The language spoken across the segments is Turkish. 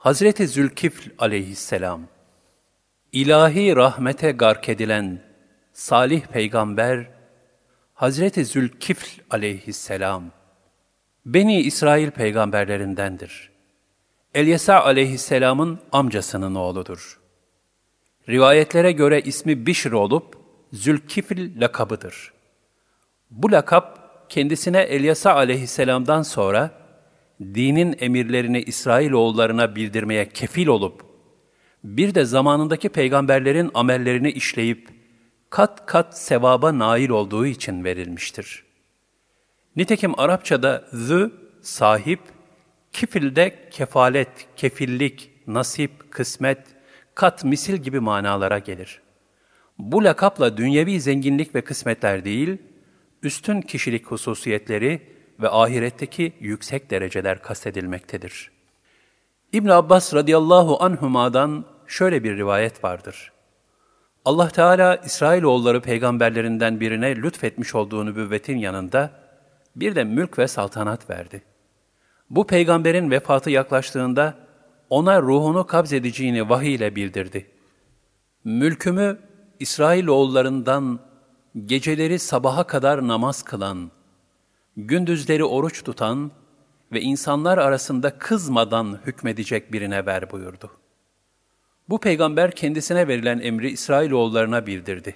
Hazreti Zülkifl aleyhisselam, ilahi rahmete gark edilen salih peygamber, Hazreti Zülkifl aleyhisselam, Beni İsrail peygamberlerindendir. Elyesa aleyhisselamın amcasının oğludur. Rivayetlere göre ismi Bişr olup, Zülkifl lakabıdır. Bu lakap, kendisine Elyasa aleyhisselamdan sonra, dinin emirlerini İsrailoğullarına bildirmeye kefil olup, bir de zamanındaki peygamberlerin amellerini işleyip, kat kat sevaba nail olduğu için verilmiştir. Nitekim Arapçada zı, sahip, kifilde kefalet, kefillik, nasip, kısmet, kat, misil gibi manalara gelir. Bu lakapla dünyevi zenginlik ve kısmetler değil, üstün kişilik hususiyetleri ve ahiretteki yüksek dereceler kastedilmektedir. İbn Abbas radıyallahu anhuma'dan şöyle bir rivayet vardır. Allah Teala İsrailoğulları peygamberlerinden birine lütfetmiş olduğu nübüvvetin yanında bir de mülk ve saltanat verdi. Bu peygamberin vefatı yaklaştığında ona ruhunu kabzedeceğini vahiy ile bildirdi. Mülkümü İsrailoğullarından geceleri sabaha kadar namaz kılan, gündüzleri oruç tutan ve insanlar arasında kızmadan hükmedecek birine ver buyurdu. Bu peygamber kendisine verilen emri İsrailoğullarına bildirdi.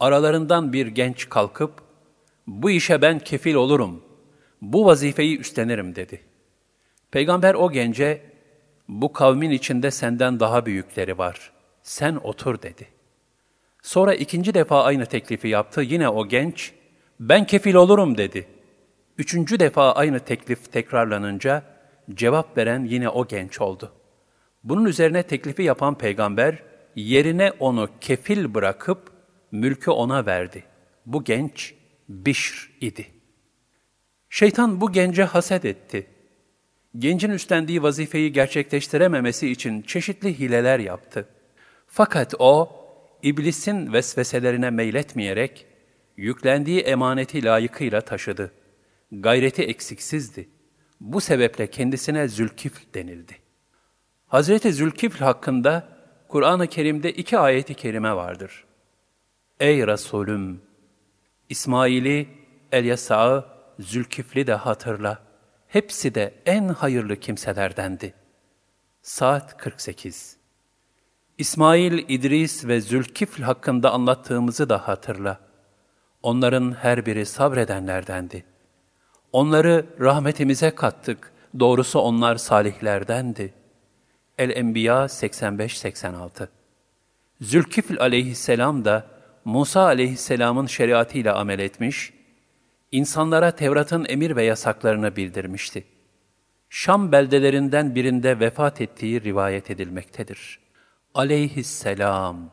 Aralarından bir genç kalkıp, bu işe ben kefil olurum, bu vazifeyi üstlenirim dedi. Peygamber o gence, bu kavmin içinde senden daha büyükleri var, sen otur dedi. Sonra ikinci defa aynı teklifi yaptı, yine o genç, ben kefil olurum dedi. Üçüncü defa aynı teklif tekrarlanınca, cevap veren yine o genç oldu. Bunun üzerine teklifi yapan peygamber, yerine onu kefil bırakıp, mülkü ona verdi. Bu genç, Bişr idi. Şeytan bu gence haset etti. Gencin üstlendiği vazifeyi gerçekleştirememesi için çeşitli hileler yaptı. Fakat o, iblisin vesveselerine meyletmeyerek, yüklendiği emaneti layıkıyla taşıdı. Gayreti eksiksizdi. Bu sebeple kendisine Zülkifl denildi. Hazreti Zülkifl hakkında Kur'an-ı Kerim'de iki ayeti kerime vardır. Ey Resulüm! İsmail'i, Elyasa'ı, Zülkifli de hatırla. Hepsi de en hayırlı kimselerdendi. Saat 48 İsmail, İdris ve Zülkifl hakkında anlattığımızı da hatırla. Onların her biri sabredenlerdendi. Onları rahmetimize kattık, doğrusu onlar salihlerdendi. El-Enbiya 85-86 Zülkifl aleyhisselam da Musa aleyhisselamın şeriatıyla amel etmiş, insanlara Tevrat'ın emir ve yasaklarını bildirmişti. Şam beldelerinden birinde vefat ettiği rivayet edilmektedir. Aleyhisselam